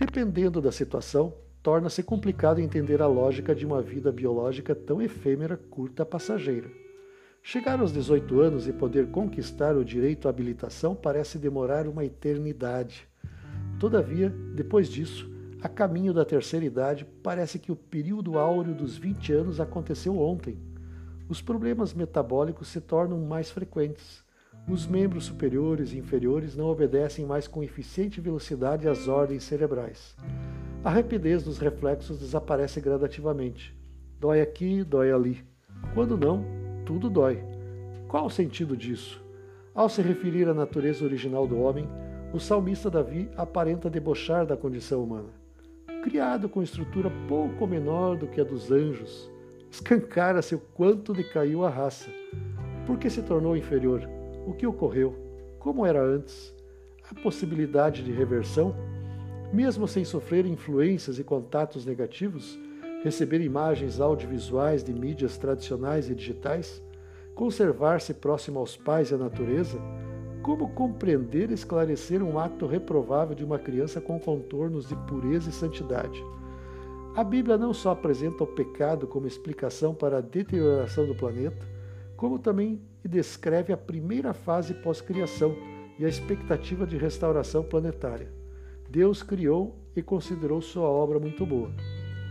Dependendo da situação, torna-se complicado entender a lógica de uma vida biológica tão efêmera, curta, passageira. Chegar aos 18 anos e poder conquistar o direito à habilitação parece demorar uma eternidade. Todavia, depois disso, a caminho da terceira idade, parece que o período áureo dos 20 anos aconteceu ontem. Os problemas metabólicos se tornam mais frequentes. Os membros superiores e inferiores não obedecem mais com eficiente velocidade às ordens cerebrais. A rapidez dos reflexos desaparece gradativamente. Dói aqui, dói ali. Quando não, tudo dói. Qual o sentido disso? Ao se referir à natureza original do homem, o salmista Davi aparenta debochar da condição humana criado com estrutura pouco menor do que a dos anjos, escancara-se o quanto decaiu a raça. Por que se tornou inferior? O que ocorreu? Como era antes? Há possibilidade de reversão? Mesmo sem sofrer influências e contatos negativos, receber imagens audiovisuais de mídias tradicionais e digitais, conservar-se próximo aos pais e à natureza, como compreender e esclarecer um ato reprovável de uma criança com contornos de pureza e santidade? A Bíblia não só apresenta o pecado como explicação para a deterioração do planeta, como também descreve a primeira fase pós-criação e a expectativa de restauração planetária. Deus criou e considerou sua obra muito boa.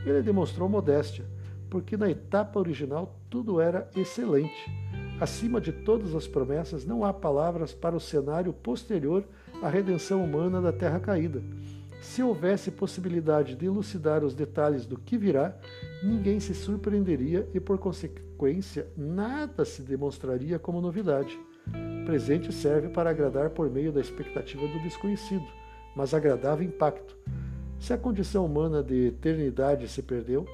Ele demonstrou modéstia, porque na etapa original tudo era excelente Acima de todas as promessas, não há palavras para o cenário posterior à redenção humana da terra caída. Se houvesse possibilidade de elucidar os detalhes do que virá, ninguém se surpreenderia e, por consequência, nada se demonstraria como novidade. Presente serve para agradar por meio da expectativa do desconhecido, mas agradava impacto. Se a condição humana de eternidade se perdeu,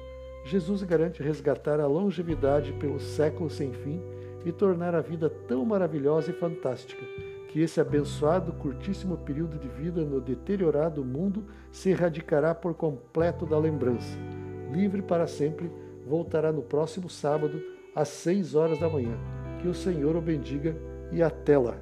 Jesus garante resgatar a longevidade pelos séculos sem fim e tornar a vida tão maravilhosa e fantástica que esse abençoado curtíssimo período de vida no deteriorado mundo se erradicará por completo da lembrança. Livre para sempre, voltará no próximo sábado às seis horas da manhã. Que o Senhor o bendiga e até lá.